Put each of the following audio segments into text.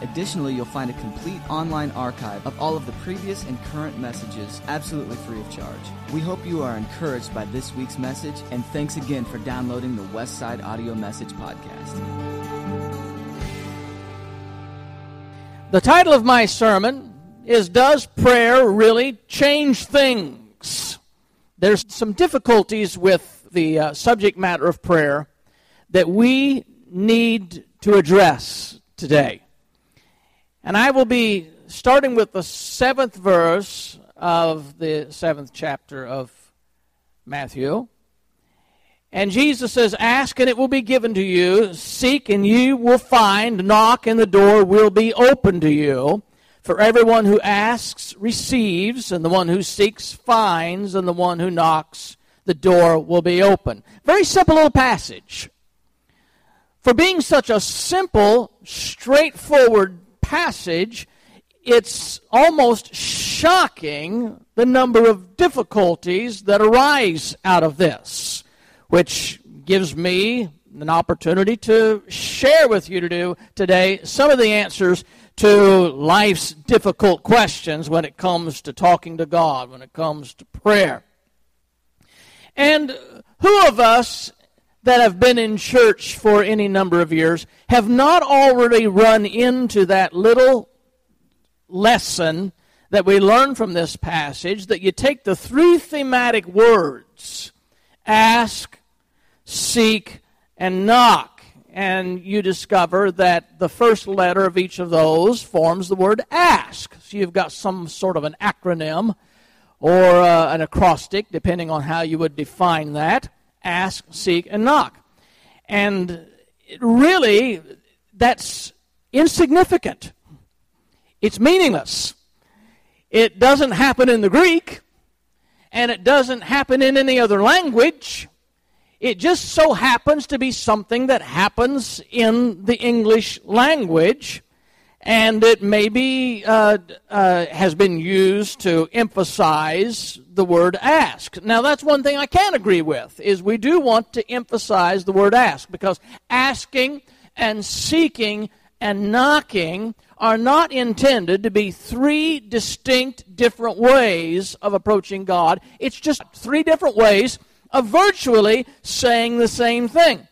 Additionally, you'll find a complete online archive of all of the previous and current messages absolutely free of charge. We hope you are encouraged by this week's message, and thanks again for downloading the Westside Audio Message Podcast. The title of my sermon is Does Prayer Really Change Things? There's some difficulties with the uh, subject matter of prayer that we need to address today. And I will be starting with the seventh verse of the seventh chapter of Matthew. And Jesus says, Ask and it will be given to you, seek and you will find, knock and the door will be open to you. For everyone who asks receives, and the one who seeks finds, and the one who knocks, the door will be open. Very simple little passage. For being such a simple, straightforward passage, it's almost shocking the number of difficulties that arise out of this, which gives me an opportunity to share with you today some of the answers to life's difficult questions when it comes to talking to God, when it comes to prayer. And who of us that have been in church for any number of years have not already run into that little lesson that we learn from this passage that you take the three thematic words ask, seek, and knock, and you discover that the first letter of each of those forms the word ask. So you've got some sort of an acronym or uh, an acrostic, depending on how you would define that ask, seek, and knock. And really, that's insignificant. It's meaningless. It doesn't happen in the Greek, and it doesn't happen in any other language. It just so happens to be something that happens in the English language and it maybe uh, uh, has been used to emphasize the word ask. Now, that's one thing I can agree with, is we do want to emphasize the word ask, because asking and seeking and knocking are not intended to be three distinct different ways of approaching God. It's just three different ways of virtually saying the same thing.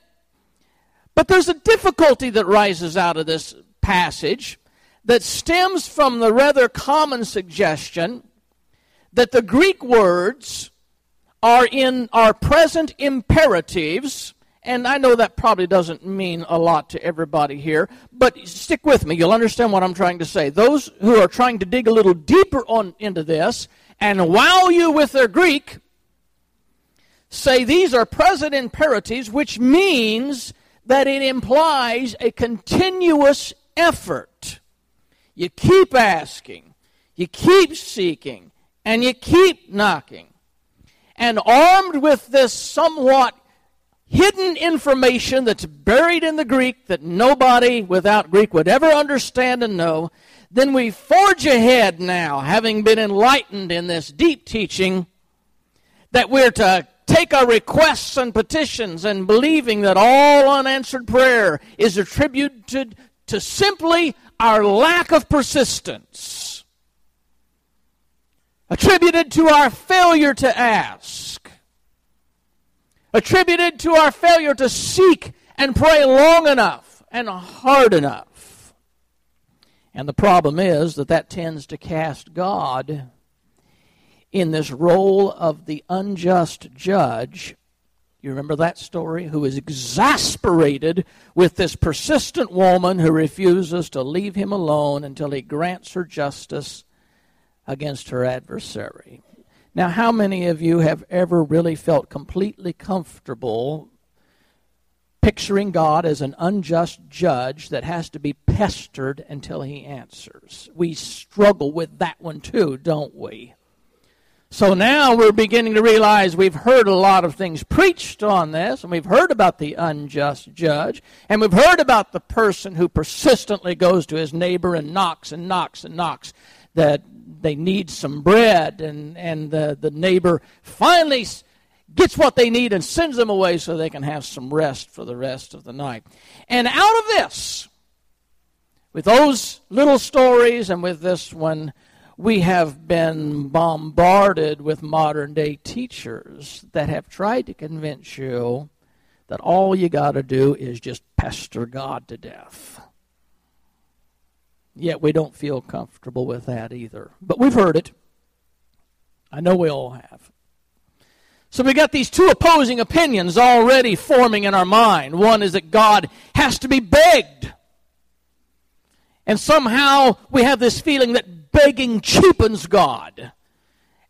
But there's a difficulty that rises out of this passage that stems from the rather common suggestion that the Greek words are in our present imperatives and I know that probably doesn't mean a lot to everybody here, but stick with me. You'll understand what I'm trying to say. Those who are trying to dig a little deeper on into this and wow you with their Greek say these are present imperatives, which means that it implies a continuous effort. You keep asking, you keep seeking, and you keep knocking. And armed with this somewhat hidden information that's buried in the Greek that nobody without Greek would ever understand and know, then we forge ahead now, having been enlightened in this deep teaching, that we're to take our requests and petitions and believing that all unanswered prayer is attributed to simply our lack of persistence, attributed to our failure to ask, attributed to our failure to seek and pray long enough and hard enough. And the problem is that that tends to cast God in this role of the unjust judge. You remember that story? Who is exasperated with this persistent woman who refuses to leave him alone until he grants her justice against her adversary. Now, how many of you have ever really felt completely comfortable picturing God as an unjust judge that has to be pestered until he answers? We struggle with that one too, don't we? So now we're beginning to realize we've heard a lot of things preached on this, and we've heard about the unjust judge, and we've heard about the person who persistently goes to his neighbor and knocks and knocks and knocks that they need some bread, and, and the, the neighbor finally gets what they need and sends them away so they can have some rest for the rest of the night. And out of this, with those little stories and with this one, we have been bombarded with modern day teachers that have tried to convince you that all you got to do is just pester God to death. Yet we don't feel comfortable with that either. But we've heard it. I know we all have. So we got these two opposing opinions already forming in our mind. One is that God has to be begged. And somehow we have this feeling that begging cheapens God.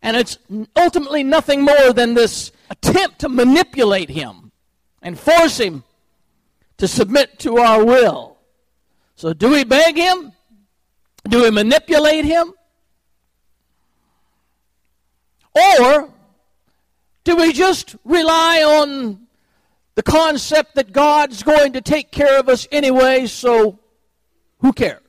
And it's ultimately nothing more than this attempt to manipulate him and force him to submit to our will. So, do we beg him? Do we manipulate him? Or do we just rely on the concept that God's going to take care of us anyway, so who cares?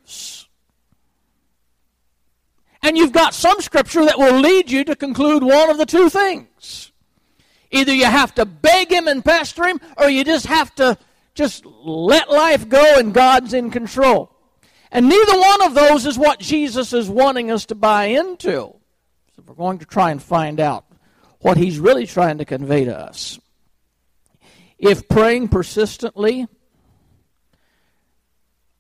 And you've got some scripture that will lead you to conclude one of the two things. Either you have to beg him and pester him, or you just have to just let life go and God's in control. And neither one of those is what Jesus is wanting us to buy into. So we're going to try and find out what he's really trying to convey to us. If praying persistently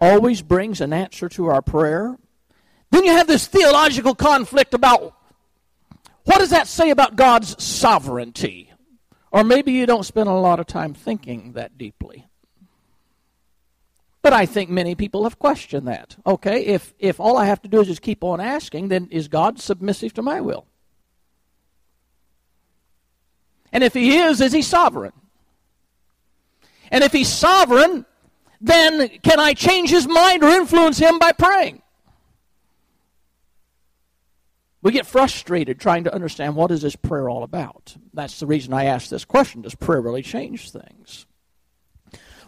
always brings an answer to our prayer, then you have this theological conflict about what does that say about God's sovereignty? Or maybe you don't spend a lot of time thinking that deeply. But I think many people have questioned that. Okay, if, if all I have to do is just keep on asking, then is God submissive to my will? And if he is, is he sovereign? And if he's sovereign, then can I change his mind or influence him by praying? We get frustrated trying to understand what is this prayer all about. That's the reason I ask this question. Does prayer really change things?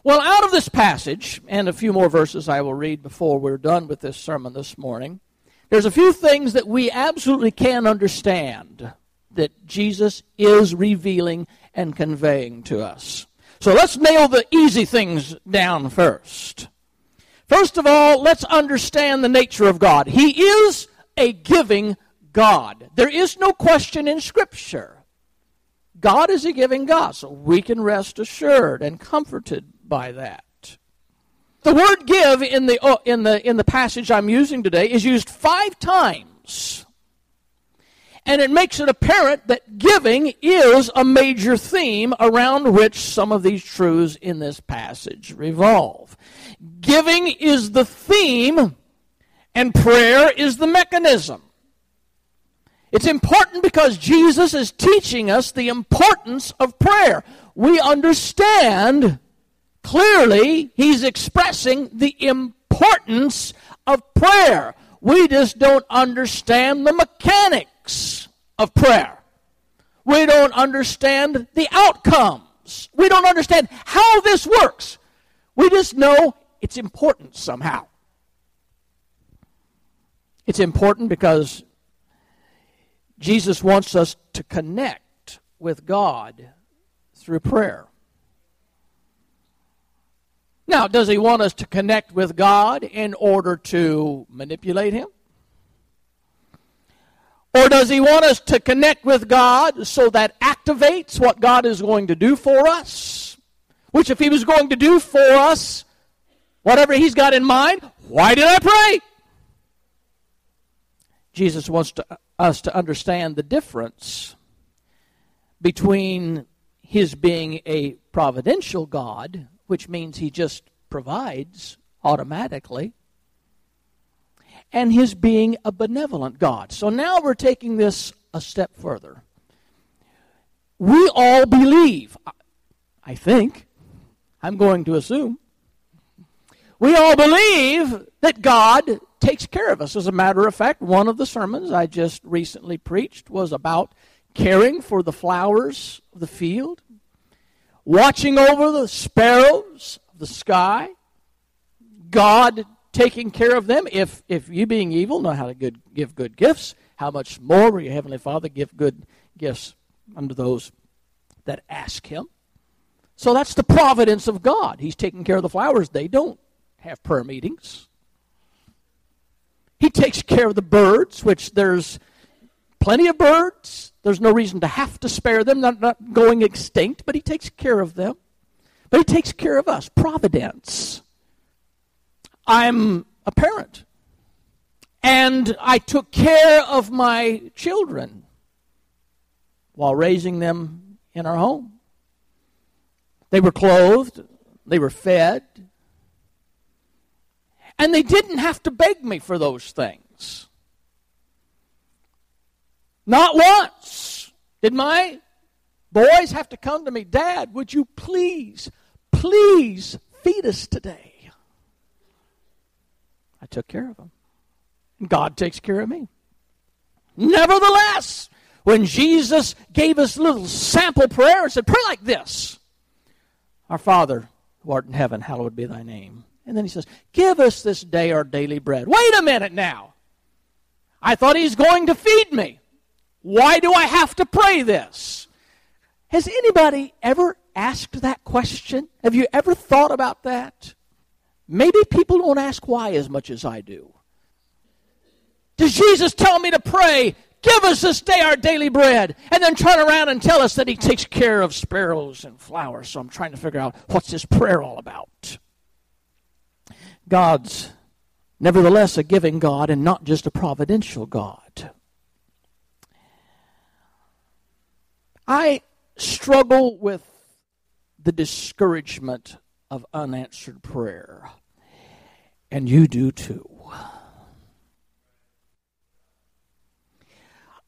Well, out of this passage, and a few more verses I will read before we're done with this sermon this morning, there's a few things that we absolutely can understand that Jesus is revealing and conveying to us. So let's nail the easy things down first. First of all, let's understand the nature of God. He is a giving God. There is no question in Scripture. God is a giving God, so we can rest assured and comforted by that. The word give in the, oh, in the, in the passage I'm using today is used five times. And it makes it apparent that giving is a major theme around which some of these truths in this passage revolve. Giving is the theme, and prayer is the mechanism. It's important because Jesus is teaching us the importance of prayer. We understand clearly, he's expressing the importance of prayer. We just don't understand the mechanics of prayer. We don't understand the outcomes. We don't understand how this works. We just know it's important somehow. It's important because Jesus wants us to connect with God through prayer. Now, does he want us to connect with God in order to manipulate him? Or does he want us to connect with God so that activates what God is going to do for us? Which, if he was going to do for us whatever he's got in mind, why did I pray? Jesus wants to us to understand the difference between his being a providential God, which means he just provides automatically, and his being a benevolent God. So now we're taking this a step further. We all believe, I think, I'm going to assume, we all believe that God takes care of us. As a matter of fact, one of the sermons I just recently preached was about caring for the flowers of the field, watching over the sparrows of the sky, God taking care of them. If, if you, being evil, know how to good, give good gifts, how much more will your Heavenly Father give good gifts unto those that ask Him? So that's the providence of God. He's taking care of the flowers. They don't have prayer meetings. He takes care of the birds, which there's plenty of birds. There's no reason to have to spare them, not, not going extinct, but He takes care of them. But He takes care of us. Providence. I'm a parent. And I took care of my children while raising them in our home. They were clothed, they were fed, and they didn't have to beg me for those things. Not once did my boys have to come to me, Dad, would you please, please feed us today? I took care of them. God takes care of me. Nevertheless, when Jesus gave us little sample prayer and said, Pray like this Our Father, who art in heaven, hallowed be thy name. And then he says, Give us this day our daily bread. Wait a minute now. I thought he's going to feed me. Why do I have to pray this? Has anybody ever asked that question? Have you ever thought about that? Maybe people don't ask why as much as I do. Does Jesus tell me to pray, Give us this day our daily bread. And then turn around and tell us that he takes care of sparrows and flowers. So I'm trying to figure out what's this prayer all about. God's nevertheless a giving God and not just a providential God. I struggle with the discouragement of unanswered prayer, and you do too.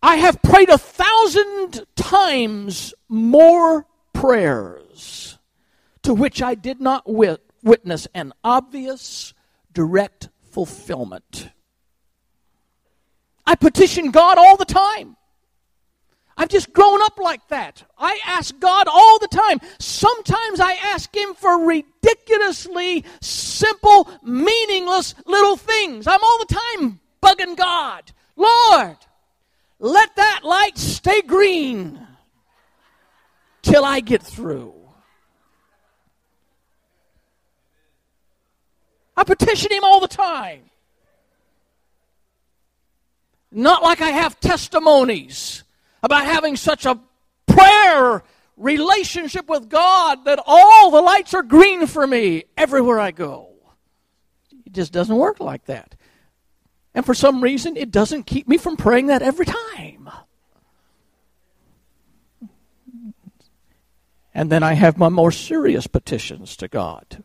I have prayed a thousand times more prayers to which I did not wit- witness an obvious, direct fulfillment. I petition God all the time. I've just grown up like that. I ask God all the time. Sometimes I ask Him for ridiculously simple, meaningless little things. I'm all the time bugging God. Lord, let that light stay green till I get through. I petition him all the time. Not like I have testimonies about having such a prayer relationship with God that all the lights are green for me everywhere I go. It just doesn't work like that. And for some reason, it doesn't keep me from praying that every time. And then I have my more serious petitions to God.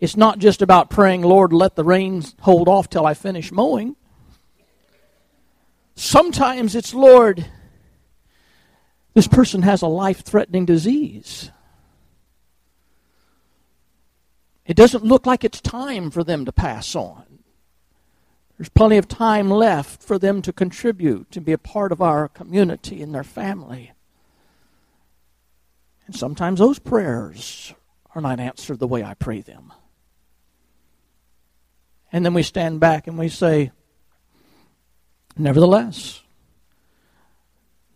It's not just about praying, Lord, let the rains hold off till I finish mowing. Sometimes it's, Lord, this person has a life threatening disease. It doesn't look like it's time for them to pass on. There's plenty of time left for them to contribute and be a part of our community and their family. And sometimes those prayers are not answered the way I pray them. And then we stand back and we say, Nevertheless,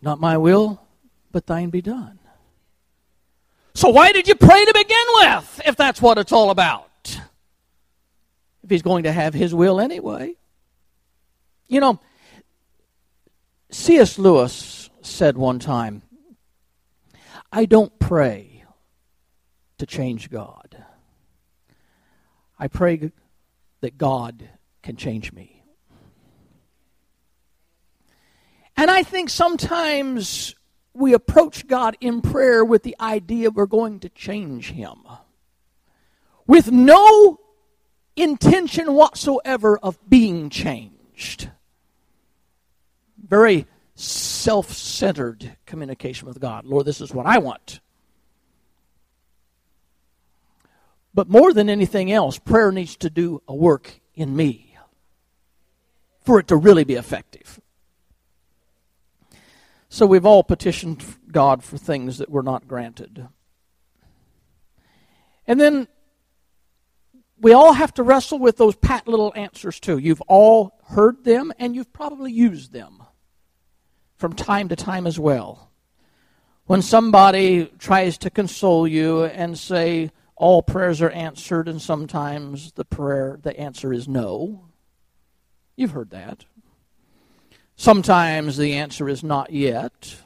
not my will, but thine be done. So why did you pray to begin with if that's what it's all about? If he's going to have his will anyway. You know, C.S. Lewis said one time, I don't pray to change God. I pray that God can change me. And I think sometimes we approach God in prayer with the idea we're going to change Him, with no intention whatsoever of being changed. Very self centered communication with God. Lord, this is what I want. But more than anything else, prayer needs to do a work in me for it to really be effective. So we've all petitioned God for things that were not granted. And then we all have to wrestle with those pat little answers too. You've all heard them and you've probably used them from time to time as well. When somebody tries to console you and say all prayers are answered and sometimes the prayer the answer is no. You've heard that. Sometimes the answer is not yet.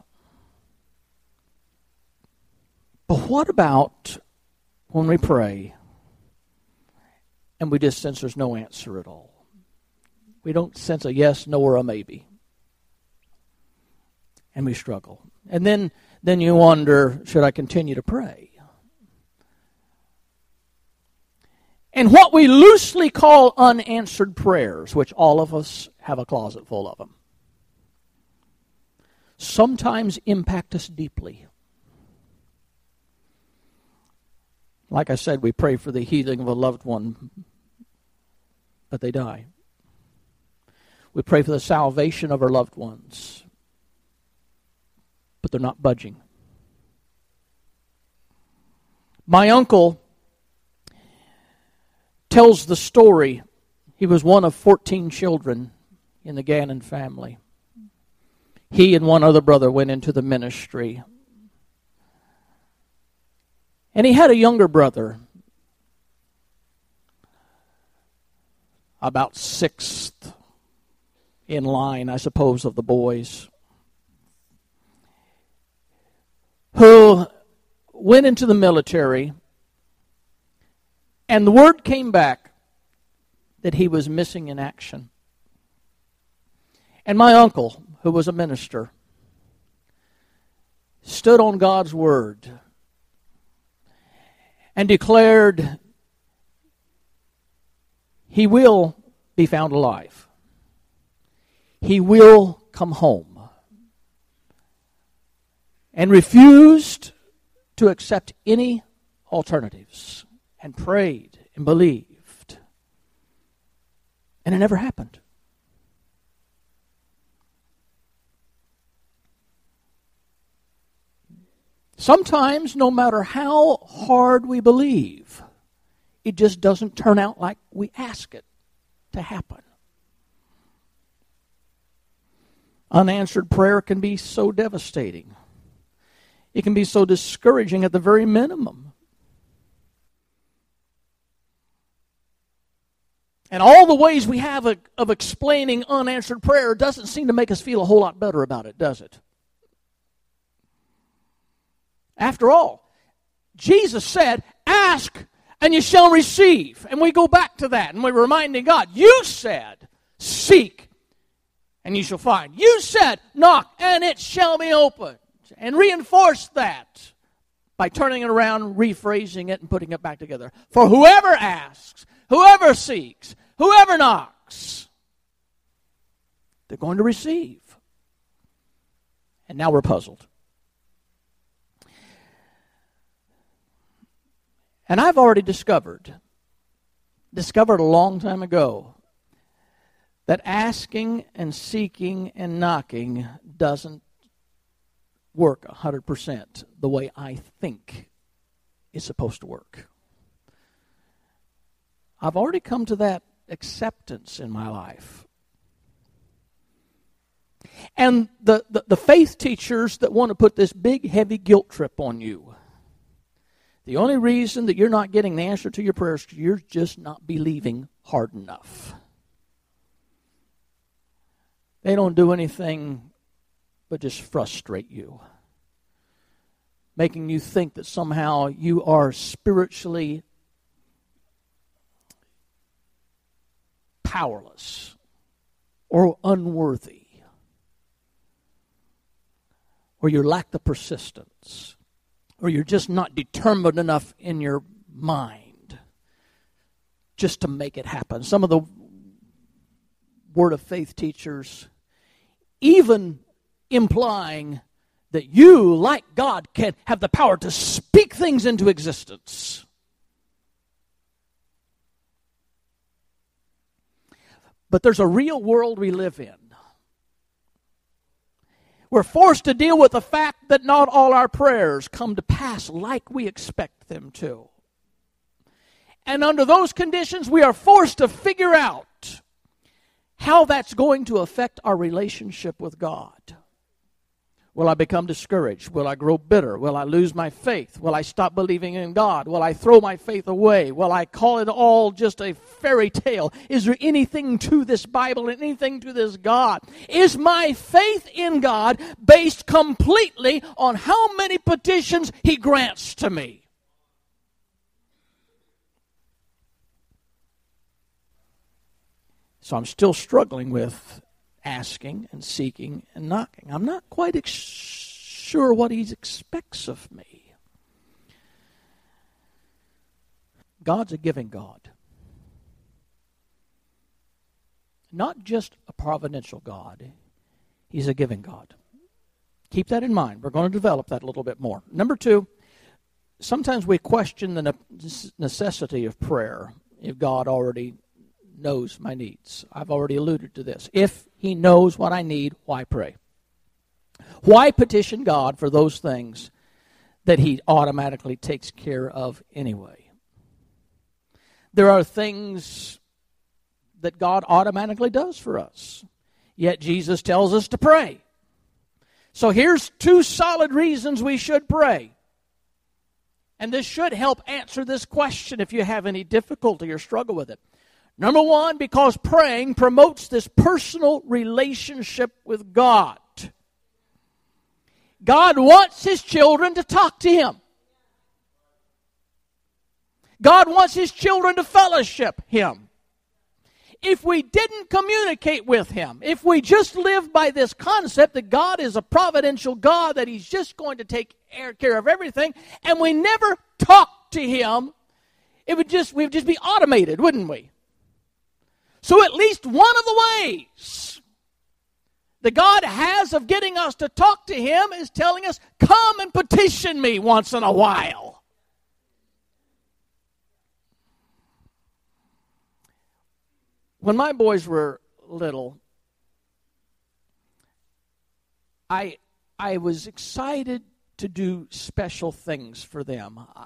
But what about when we pray and we just sense there's no answer at all? We don't sense a yes, no, or a maybe. And we struggle. And then, then you wonder should I continue to pray? And what we loosely call unanswered prayers, which all of us have a closet full of them, sometimes impact us deeply. Like I said, we pray for the healing of a loved one, but they die. We pray for the salvation of our loved ones, but they're not budging. My uncle tells the story. He was one of 14 children in the Gannon family he and one other brother went into the ministry. And he had a younger brother, about sixth in line, I suppose, of the boys, who went into the military, and the word came back that he was missing in action. And my uncle, who was a minister, stood on God's word and declared, He will be found alive. He will come home. And refused to accept any alternatives and prayed and believed. And it never happened. Sometimes, no matter how hard we believe, it just doesn't turn out like we ask it to happen. Unanswered prayer can be so devastating. It can be so discouraging at the very minimum. And all the ways we have of explaining unanswered prayer doesn't seem to make us feel a whole lot better about it, does it? After all, Jesus said, Ask and you shall receive. And we go back to that and we're reminding God, You said, Seek and you shall find. You said, Knock and it shall be opened. And reinforce that by turning it around, rephrasing it, and putting it back together. For whoever asks, whoever seeks, whoever knocks, they're going to receive. And now we're puzzled. And I've already discovered, discovered a long time ago, that asking and seeking and knocking doesn't work 100% the way I think it's supposed to work. I've already come to that acceptance in my life. And the, the, the, faith teachers that want to put this big, heavy guilt trip on you the only reason that you're not getting the answer to your prayers is you're just not believing hard enough. They don't do anything but just frustrate you, making you think that somehow you are spiritually powerless or unworthy, or you lack the persistence or you're just not determined enough in your mind just to make it happen. Some of the Word of Faith teachers even implying that you, like God, can have the power to speak things into existence. But there's a real world we live in. We're forced to deal with the fact that not all our prayers come to pass like we expect them to. And under those conditions, we are forced to figure out how that's going to affect our relationship with God. Will I become discouraged? Will I grow bitter? Will I lose my faith? Will I stop believing in God? Will I throw my faith away? Will I call it all just a fairy tale? Is there anything to this Bible and anything to this God? Is my faith in God based completely on how many petitions He grants to me? So I'm still struggling with asking and seeking and knocking. I'm not quite ex- sure what he expects of me. God's a giving God. Not just a providential God, He's a giving God. Keep that in mind. We're going to develop that a little bit more. Number two, sometimes we question the necessity of prayer if God already knows my needs. I've already alluded to this. If He knows what I need, why pray? Why petition God for those things that He automatically takes care of anyway? There are things that God automatically does for us, yet Jesus tells us to pray. So here's two solid reasons we should pray. And this should help answer this question if you have any difficulty or struggle with it. Number one, because praying promotes this personal relationship with God. God wants His children to talk to Him. God wants His children to fellowship Him. If we didn't communicate with Him, if we just lived by this concept that God is a providential God, that He's just going to take care of everything, and we never talk to Him, it would just, we would just be automated, wouldn't we? So, at least one of the ways that God has of getting us to talk to Him is telling us, Come and petition me once in a while. When my boys were little, I, I was excited to do special things for them. Uh,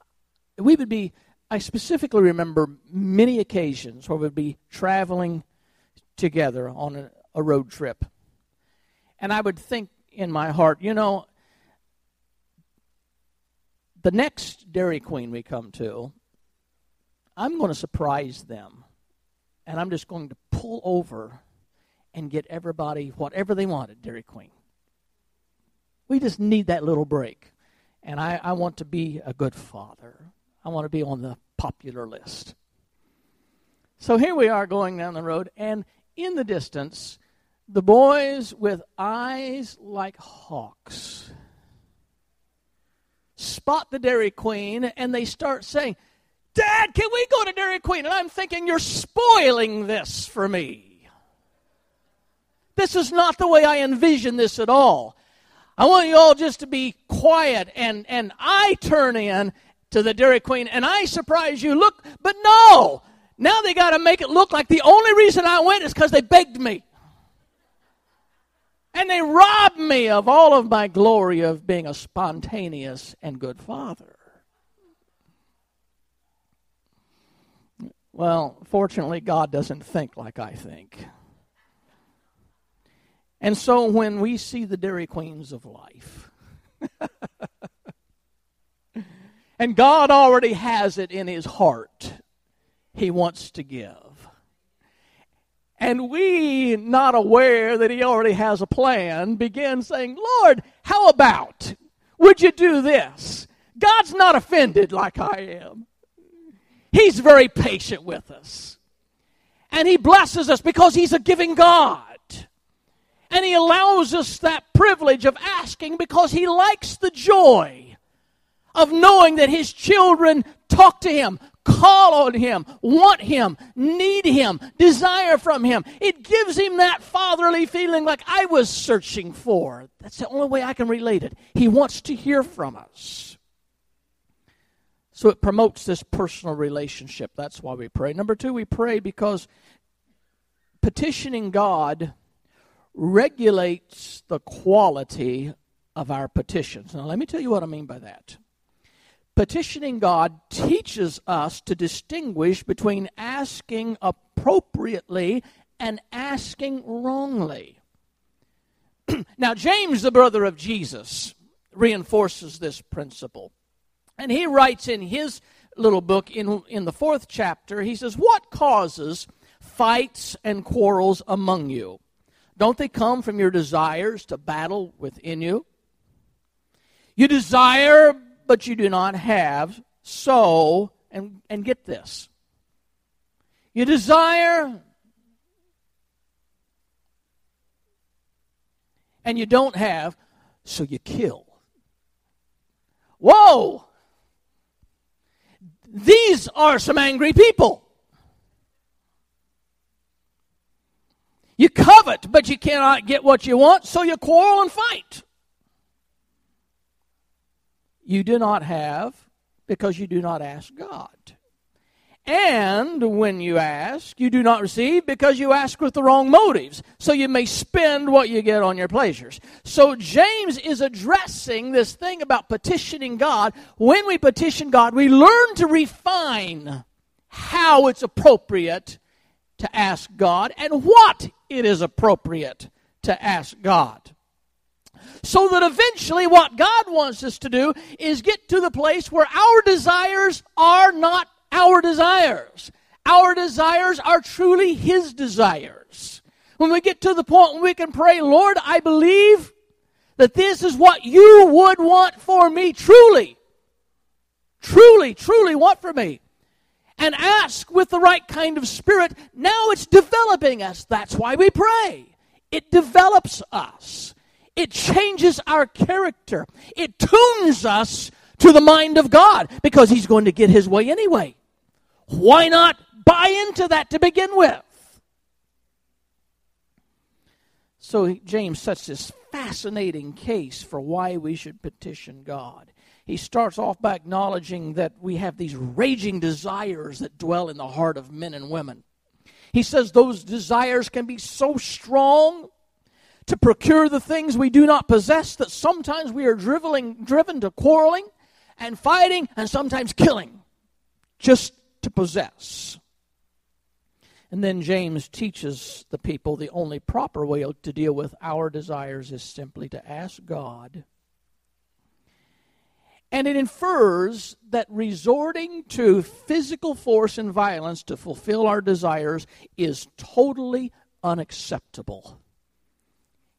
we would be I specifically remember many occasions where we'd be traveling together on a, a road trip. And I would think in my heart, you know, the next Dairy Queen we come to, I'm going to surprise them. And I'm just going to pull over and get everybody whatever they want at Dairy Queen. We just need that little break. And I, I want to be a good father. I want to be on the popular list. So here we are going down the road, and in the distance, the boys with eyes like hawks spot the Dairy Queen and they start saying, Dad, can we go to Dairy Queen? And I'm thinking, you're spoiling this for me. This is not the way I envision this at all. I want you all just to be quiet and, and I turn in to the Dairy Queen and I surprise you. Look, but no. Now they got to make it look like the only reason I went is because they begged me. And they robbed me of all of my glory of being a spontaneous and good father. Well, fortunately, God doesn't think like I think. And so when we see the Dairy Queens of life, And God already has it in his heart. He wants to give. And we, not aware that he already has a plan, begin saying, Lord, how about? Would you do this? God's not offended like I am. He's very patient with us. And he blesses us because he's a giving God. And he allows us that privilege of asking because he likes the joy of knowing that his children talk to him, call on him, want him, need him, desire from him. It gives him that fatherly feeling like I was searching for. That's the only way I can relate it. He wants to hear from us. So it promotes this personal relationship. That's why we pray. Number two, we pray because petitioning God regulates the quality of our petitions. Now, let me tell you what I mean by that. Petitioning God teaches us to distinguish between asking appropriately and asking wrongly. now, James, the brother of Jesus, reinforces this principle. And he writes in his little book in, in the fourth chapter, he says, What causes fights and quarrels among you? Don't they come from your desires to battle within you? You desire, but you do not have. So, and, and get this. You desire, and you don't have, so you kill. Whoa! These are some angry people. You covet, but you cannot get what you want, so you quarrel and fight. You do not have because you do not ask God. And when you ask, you do not receive because you ask with the wrong motives. So you may spend what you get on your pleasures. So James is addressing this thing about petitioning God. When we petition God, we learn to refine how it's appropriate to ask God and what it is appropriate to ask God. So that eventually, what God wants us to do is get to the place where our desires are not our desires. Our desires are truly His desires. When we get to the point when we can pray, Lord, I believe that this is what you would want for me, truly. Truly, truly want for me. And ask with the right kind of spirit. Now it's developing us. That's why we pray. It develops us. It changes our character. It tunes us to the mind of God because He's going to get His way anyway. Why not buy into that to begin with? So James sets this fascinating case for why we should petition God. He starts off by acknowledging that we have these raging desires that dwell in the heart of men and women. He says those desires can be so strong to procure the things we do not possess that sometimes we are driveling, driven to quarreling and fighting and sometimes killing just to possess. And then James teaches the people the only proper way to deal with our desires is simply to ask God. And it infers that resorting to physical force and violence to fulfill our desires is totally unacceptable.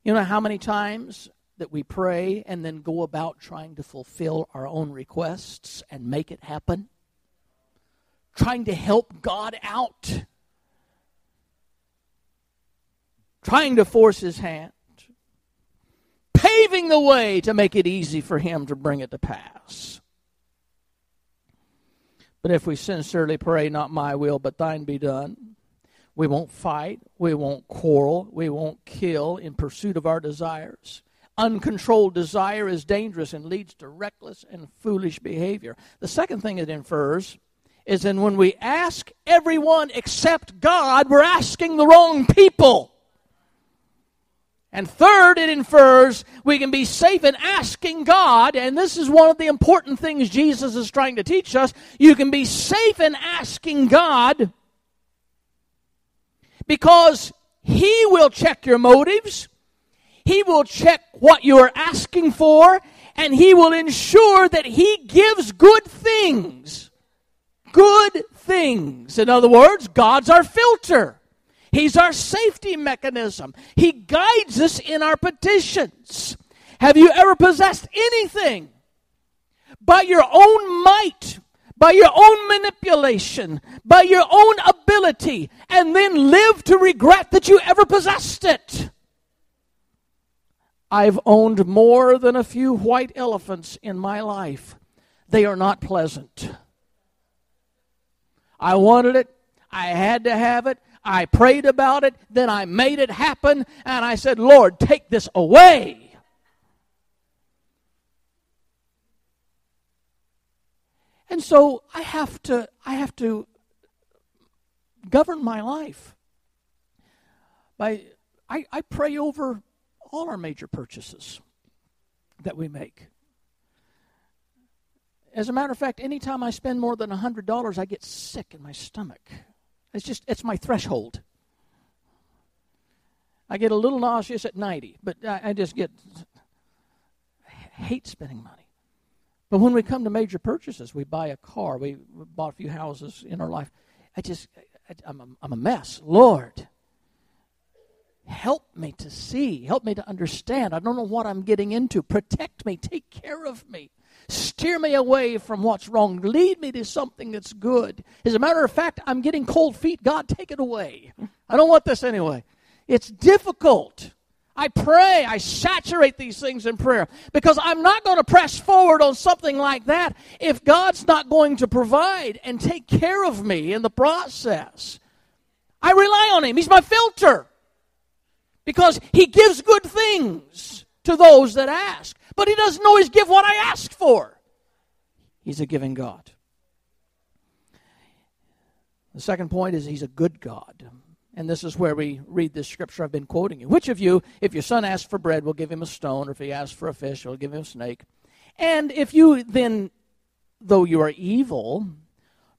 You know how many times that we pray and then go about trying to fulfill our own requests and make it happen? trying to help God out, trying to force his hand, paving the way to make it easy for him to bring it to pass. But if we sincerely pray, not my will, but thine be done, we won't fight, we won't quarrel, we won't kill in pursuit of our desires. Uncontrolled desire is dangerous and leads to reckless and foolish behavior. The second thing it infers is that when we ask everyone except God, we're asking the wrong people. And third, it infers we can be safe in asking God, and this is one of the important things Jesus is trying to teach us. You can be safe in asking God because He will check your motives, He will check what you are asking for, and He will ensure that He gives good things good things. In other words, God's our filter. He's our safety mechanism. He guides us in our petitions. Have you ever possessed anything by your own might, by your own manipulation, by your own ability, and then live to regret that you ever possessed it? I've owned more than a few white elephants in my life. They are not pleasant. I wanted it. I had to have it. I prayed about it. Then I made it happen. And I said, Lord, take this away. And so I have to, I have to govern my life. by I, I pray over all our major purchases that we make. As a matter of fact, anytime I spend more than $100, I get sick in my stomach. It's just, it's my threshold. I get a little nauseous at 90, but I, I just get, hate spending money. But when we come to major purchases, we buy a car, we bought a few houses in our life. I just, I, I'm, a, I'm a mess. Lord, help me to see, help me to understand. I don't know what I'm getting into. Protect me, take care of me. Steer me away from what's wrong. Lead me to something that's good. As a matter of fact, I'm getting cold feet. God, take it away. I don't want this anyway. It's difficult. I pray, I saturate these things in prayer because I'm not going to press forward on something like that if God's not going to provide and take care of me in the process. I rely on Him. He's my filter because He gives good things to those that ask, but He doesn't always give what I ask for. He's a giving God. The second point is He's a good God. And this is where we read this scripture I've been quoting you. Which of you, if your son asks for bread, will give him a stone, or if he asks for a fish, will give him a snake? And if you then, though you are evil,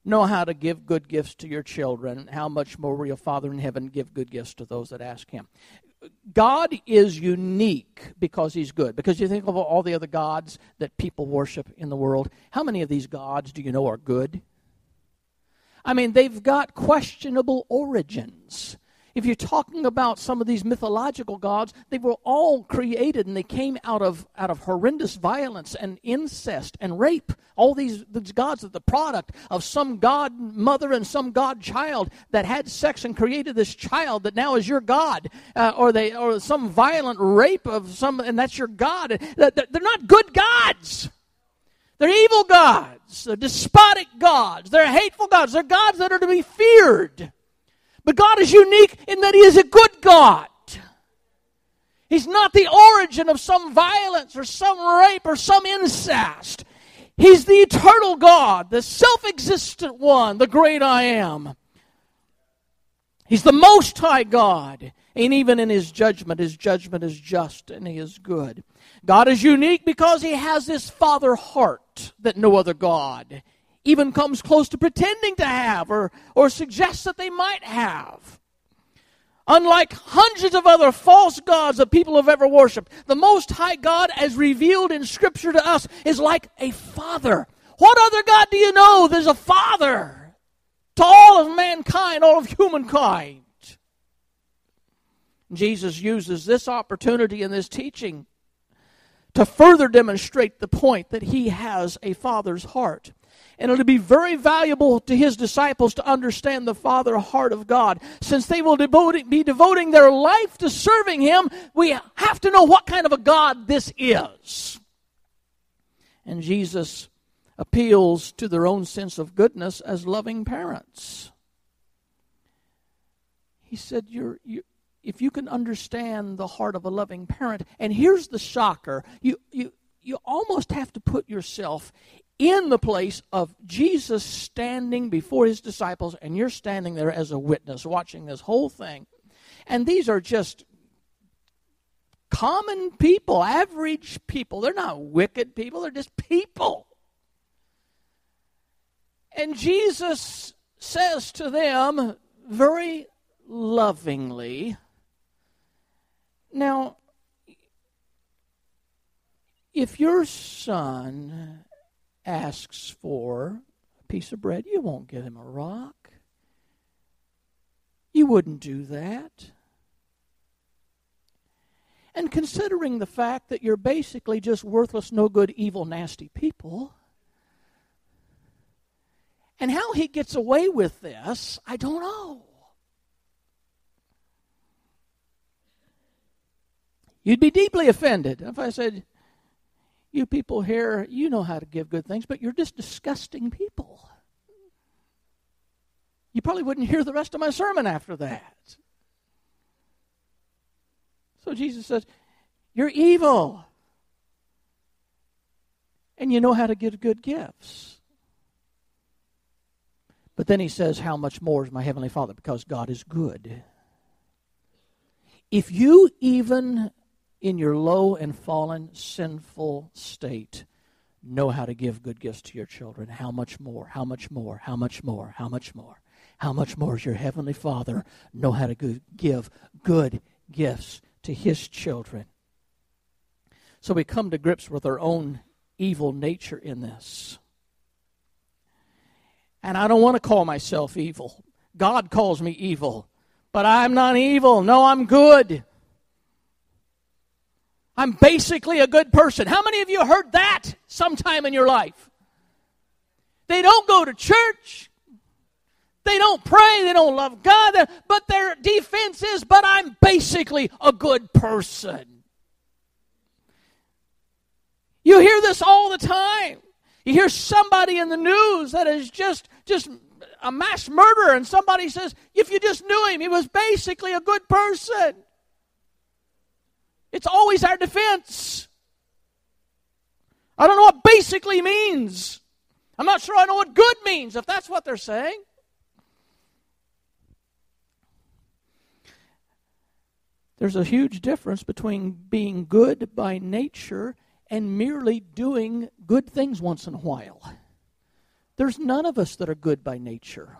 know how to give good gifts to your children, how much more will your Father in heaven give good gifts to those that ask him? God is unique because he's good. Because you think of all the other gods that people worship in the world, how many of these gods do you know are good? I mean, they've got questionable origins. If you're talking about some of these mythological gods, they were all created and they came out of out of horrendous violence and incest and rape. All these, these gods are the product of some god mother and some god child that had sex and created this child that now is your god, uh, or they or some violent rape of some, and that's your god. They're not good gods. They're evil gods. They're despotic gods. They're hateful gods. They're gods that are to be feared. But God is unique in that He is a good God. He's not the origin of some violence or some rape or some incest. He's the eternal God, the self existent one, the great I am. He's the most high God. And even in his judgment, his judgment is just and he is good. God is unique because he has this father heart that no other God even comes close to pretending to have or, or suggests that they might have. Unlike hundreds of other false gods that people have ever worshiped, the Most High God, as revealed in Scripture to us, is like a father. What other God do you know? There's a father to all of mankind, all of humankind. Jesus uses this opportunity in this teaching to further demonstrate the point that he has a father's heart. And it'll be very valuable to his disciples to understand the father heart of God. Since they will devote, be devoting their life to serving him, we have to know what kind of a God this is. And Jesus appeals to their own sense of goodness as loving parents. He said, You're, you're if you can understand the heart of a loving parent, and here's the shocker you, you, you almost have to put yourself in the place of Jesus standing before his disciples, and you're standing there as a witness watching this whole thing. And these are just common people, average people. They're not wicked people, they're just people. And Jesus says to them very lovingly, now, if your son asks for a piece of bread, you won't give him a rock. You wouldn't do that. And considering the fact that you're basically just worthless, no good, evil, nasty people, and how he gets away with this, I don't know. You'd be deeply offended if I said, You people here, you know how to give good things, but you're just disgusting people. You probably wouldn't hear the rest of my sermon after that. So Jesus says, You're evil. And you know how to give good gifts. But then he says, How much more is my Heavenly Father? Because God is good. If you even in your low and fallen sinful state know how to give good gifts to your children, how much more, how much more, how much more, how much more, how much more does your Heavenly Father know how to give good gifts to His children? So we come to grips with our own evil nature in this. And I don't want to call myself evil. God calls me evil. But I'm not evil. No, I'm good. I'm basically a good person. How many of you heard that sometime in your life? They don't go to church. They don't pray. They don't love God. But their defense is, but I'm basically a good person. You hear this all the time. You hear somebody in the news that is just just a mass murderer, and somebody says, if you just knew him, he was basically a good person. It's always our defense. I don't know what basically means. I'm not sure I know what good means, if that's what they're saying. There's a huge difference between being good by nature and merely doing good things once in a while. There's none of us that are good by nature.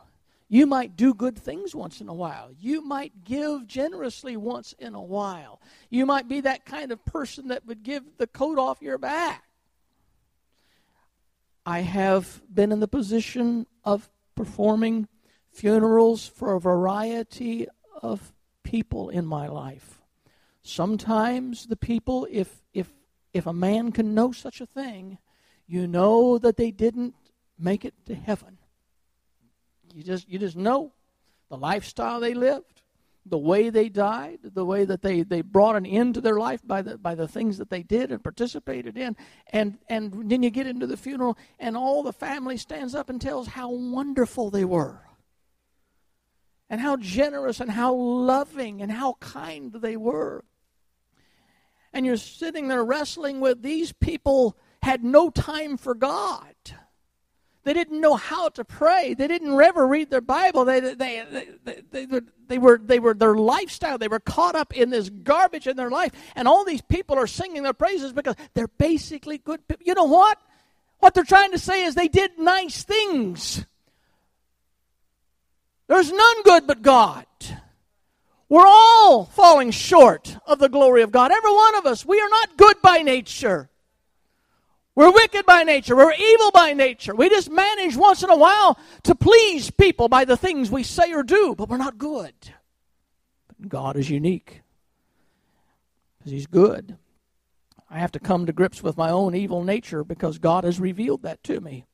You might do good things once in a while. You might give generously once in a while. You might be that kind of person that would give the coat off your back. I have been in the position of performing funerals for a variety of people in my life. Sometimes the people, if, if, if a man can know such a thing, you know that they didn't make it to heaven. You just you just know the lifestyle they lived, the way they died, the way that they, they brought an end to their life by the by the things that they did and participated in. And and then you get into the funeral and all the family stands up and tells how wonderful they were. And how generous and how loving and how kind they were. And you're sitting there wrestling with these people had no time for God. They didn't know how to pray. They didn't ever read their Bible. They, they, they, they, they, they, were, they were their lifestyle. They were caught up in this garbage in their life. And all these people are singing their praises because they're basically good people. You know what? What they're trying to say is they did nice things. There's none good but God. We're all falling short of the glory of God. Every one of us. We are not good by nature. We're wicked by nature. We're evil by nature. We just manage once in a while to please people by the things we say or do, but we're not good. God is unique because He's good. I have to come to grips with my own evil nature because God has revealed that to me.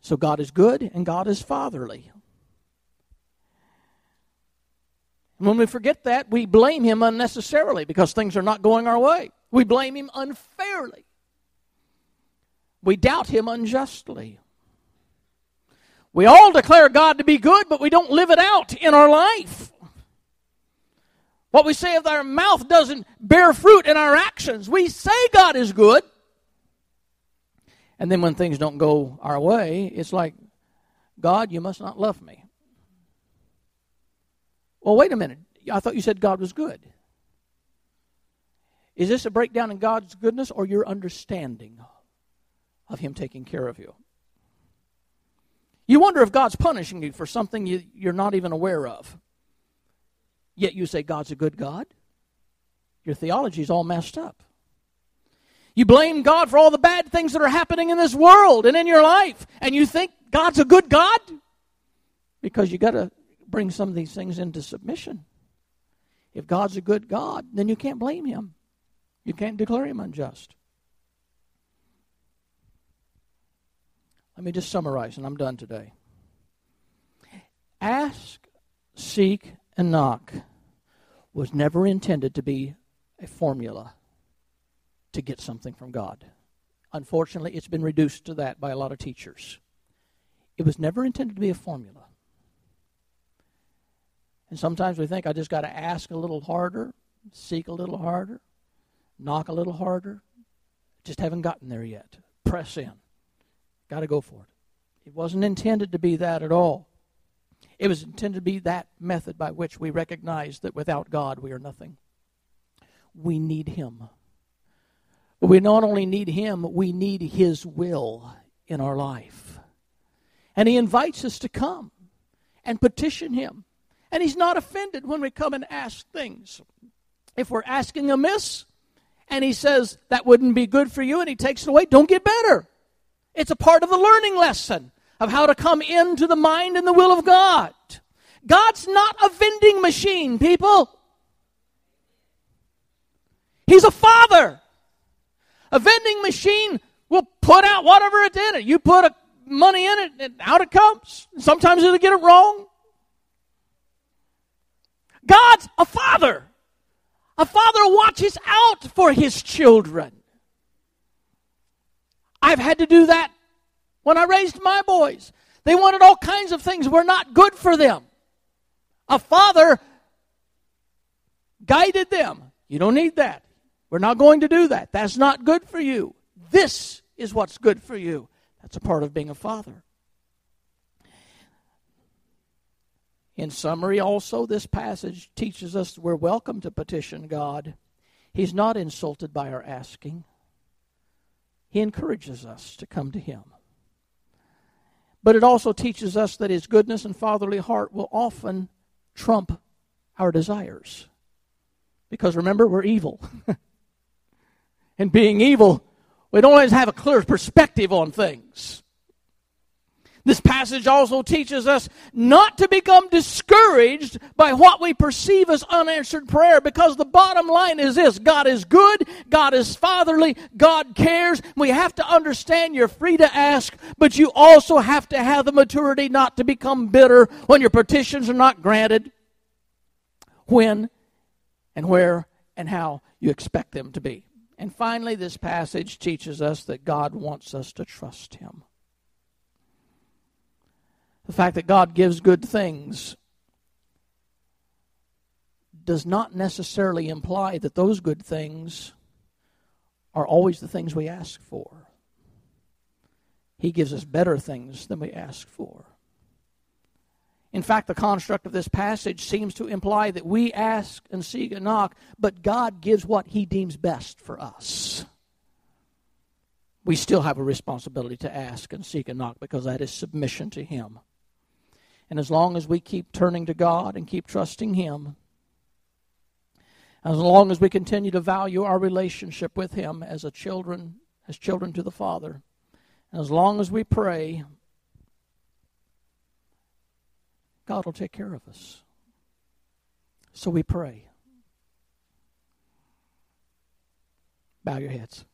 So God is good and God is fatherly. When we forget that, we blame Him unnecessarily because things are not going our way. We blame Him unfairly. We doubt him unjustly. We all declare God to be good, but we don't live it out in our life. What we say of our mouth doesn't bear fruit in our actions. We say God is good. And then when things don't go our way, it's like, God, you must not love me. Well, wait a minute. I thought you said God was good. Is this a breakdown in God's goodness or your understanding of Him taking care of you. You wonder if God's punishing you for something you, you're not even aware of. Yet you say God's a good God. Your theology is all messed up. You blame God for all the bad things that are happening in this world and in your life, and you think God's a good God? Because you got to bring some of these things into submission. If God's a good God, then you can't blame Him. You can't declare Him unjust. Let me just summarize, and I'm done today. Ask, seek, and knock was never intended to be a formula to get something from God. Unfortunately, it's been reduced to that by a lot of teachers. It was never intended to be a formula. And sometimes we think I just got to ask a little harder, seek a little harder, knock a little harder. Just haven't gotten there yet. Press in. Got to go for it. It wasn't intended to be that at all. It was intended to be that method by which we recognize that without God we are nothing. We need Him. We not only need Him, we need His will in our life. And He invites us to come and petition Him. And He's not offended when we come and ask things. If we're asking amiss and He says that wouldn't be good for you and He takes it away, don't get better. It's a part of the learning lesson of how to come into the mind and the will of God. God's not a vending machine, people. He's a father. A vending machine will put out whatever it's in it. You put a money in it, and out it comes. Sometimes it'll get it wrong. God's a father. A father watches out for his children. I've had to do that when I raised my boys. They wanted all kinds of things were not good for them. A father guided them. You don't need that. We're not going to do that. That's not good for you. This is what's good for you. That's a part of being a father. In summary, also, this passage teaches us we're welcome to petition God. He's not insulted by our asking, He encourages us to come to Him. But it also teaches us that His goodness and fatherly heart will often trump our desires. Because remember, we're evil. and being evil, we don't always have a clear perspective on things. This passage also teaches us not to become discouraged by what we perceive as unanswered prayer because the bottom line is this God is good, God is fatherly, God cares. We have to understand you're free to ask, but you also have to have the maturity not to become bitter when your petitions are not granted, when and where and how you expect them to be. And finally, this passage teaches us that God wants us to trust Him. The fact that God gives good things does not necessarily imply that those good things are always the things we ask for. He gives us better things than we ask for. In fact, the construct of this passage seems to imply that we ask and seek and knock, but God gives what He deems best for us. We still have a responsibility to ask and seek and knock because that is submission to Him. And as long as we keep turning to God and keep trusting Him, as long as we continue to value our relationship with Him as a children, as children to the Father, and as long as we pray, God will take care of us. So we pray. Bow your heads.